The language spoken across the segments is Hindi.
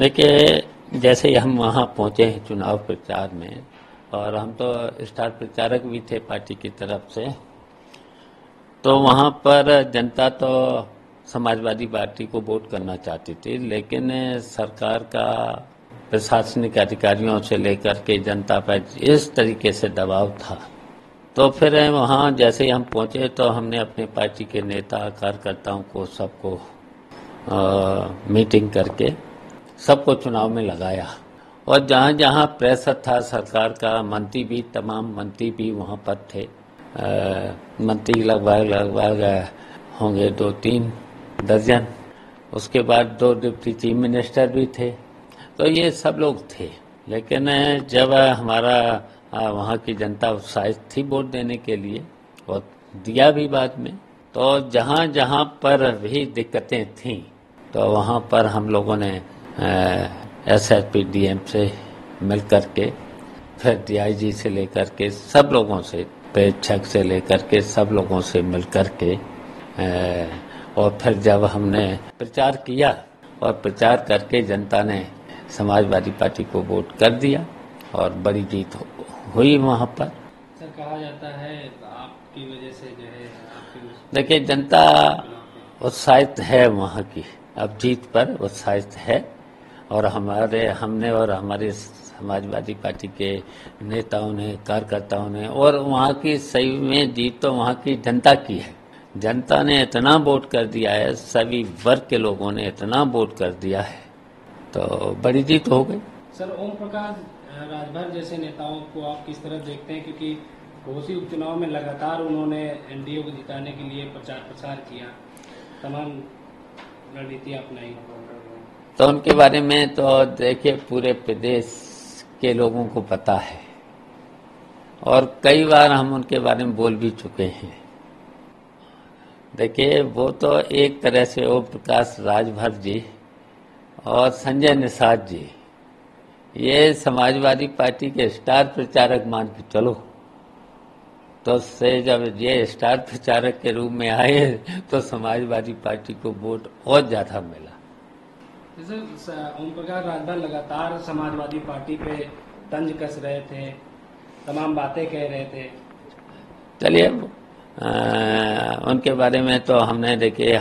देखिए, जैसे ही हम वहाँ पहुँचे हैं चुनाव प्रचार में, और हम तो स्टार प्रचारक भी थे पार्टी की तरफ़ से तो वहाँ पर जनता तो समाजवादी पार्टी को वोट करना चाहती थी, लेकिन सरकार का प्रशासनिक अधिकारियों से लेकर के जनता पर इस तरीके से दबाव था। तो फिर वहाँ जैसे ही हम पहुँचे तो हमने अपने पार्टी के नेता, कार्यकर्ताओं को सबको मीटिंग करके सबको चुनाव में लगाया। और जहाँ जहाँ प्रेशर था, सरकार का, मंत्री भी, तमाम मंत्री भी वहाँ पर थे। मंत्री लगभग लगभग होंगे दो तीन दर्जन। उसके बाद दो डिप्टी चीफ मिनिस्टर भी थे। तो ये सब लोग थे। लेकिन जब हमारा वहाँ की जनता उत्साहित थी वोट देने के लिए, और दिया भी बाद में तो जहाँ जहाँ पर भी दिक्कतें थीं तो वहाँ पर हम लोगों ने S S P D M से मिल कर के फिर डीआईजी से लेकर के सब लोगों से प्रेक्षक से लेकर के सब लोगों से मिल कर के और फिर जब हमने प्रचार किया और प्रचार करके जनता ने समाजवादी पार्टी को वोट कर दिया और बड़ी जीत हुई वहाँ पर। सर कहा जाता है आपकी वजह से जो है देखिए जनता उत्साहित है वहाँ की। अब जीत पर उत्साहित है। और हमारे, हमने और हमारे समाजवादी पार्टी के नेताओं ने, कार्यकर्ताओं ने, और वहाँ की सही में जीत तो वहाँ की जनता की है। जनता ने इतना वोट कर दिया है, सभी वर्ग के लोगों ने इतना वोट कर दिया है। तो बड़ी जीत हो गई। सर, ओम प्रकाश राजभर जैसे नेताओं को आप किस तरह देखते हैं? क्योंकि घोसी उपचुनाव में लगातार उन्होंने एनडीए को जिताने के लिए प्रचार प्रसार किया। तमाम रणनीति अपनाई। तो उनके बारे में तो देखिए, पूरे प्रदेश के लोगों को पता है। और कई बार हम उनके बारे में बोल भी चुके हैं। देखिए, वो तो एक तरह से ओम प्रकाश राजभर जी और संजय निषाद जी, ये समाजवादी पार्टी के स्टार प्रचारक मान के चलो। तो से जब ये स्टार प्रचारक के रूप में आए तो समाजवादी पार्टी को वोट और ज़्यादा मिला। ओम प्रकाश राजभर लगातार समाजवादी पार्टी पे तंज कस रहे थे, तमाम बातें कह रहे थे। चलिए उनके बारे में तो हमने देखिए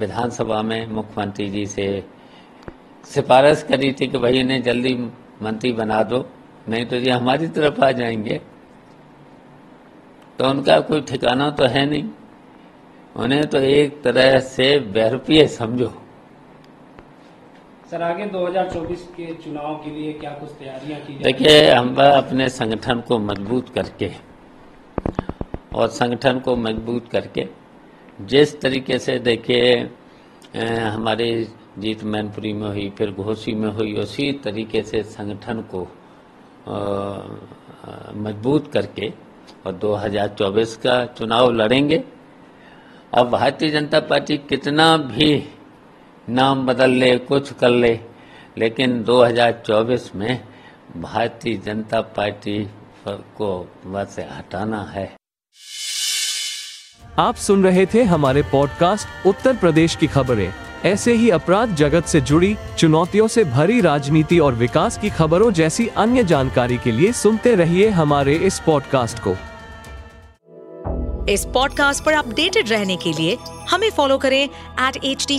विधानसभा में मुख्यमंत्री जी से सिफारिश करी थी कि भाई इन्हें जल्दी मंत्री बना दो, नहीं तो ये हमारी तरफ़ आ जाएँगे। तो उनका कोई ठिकाना तो है नहीं। उन्हें तो एक तरह से बहरूपीय समझो। सर, आगे 2024 के चुनाव के लिए क्या कुछ तैयारियाँ की देखिए, हम अपने संगठन को मज़बूत करके और संगठन को मज़बूत करके जिस तरीके से देखिए हमारे जीत मैनपुरी में हुई, फिर घोसी में हुई, उसी तरीके से संगठन को मज़बूत करके और 2024 का चुनाव लड़ेंगे। अब भारतीय जनता पार्टी कितना भी नाम बदल ले कुछ कर ले। लेकिन 2024 में भारतीय जनता पार्टी को वहाँ से हटाना है। आप सुन रहे थे हमारे पॉडकास्ट उत्तर प्रदेश की खबरें। ऐसे ही अपराध जगत से जुड़ी चुनौतियों से भरी राजनीति और विकास की खबरों जैसी अन्य जानकारी के लिए सुनते रहिए हमारे इस पॉडकास्ट को। इस पॉडकास्ट पर अपडेटेड रहने के लिए हमें फॉलो करें एट एच डी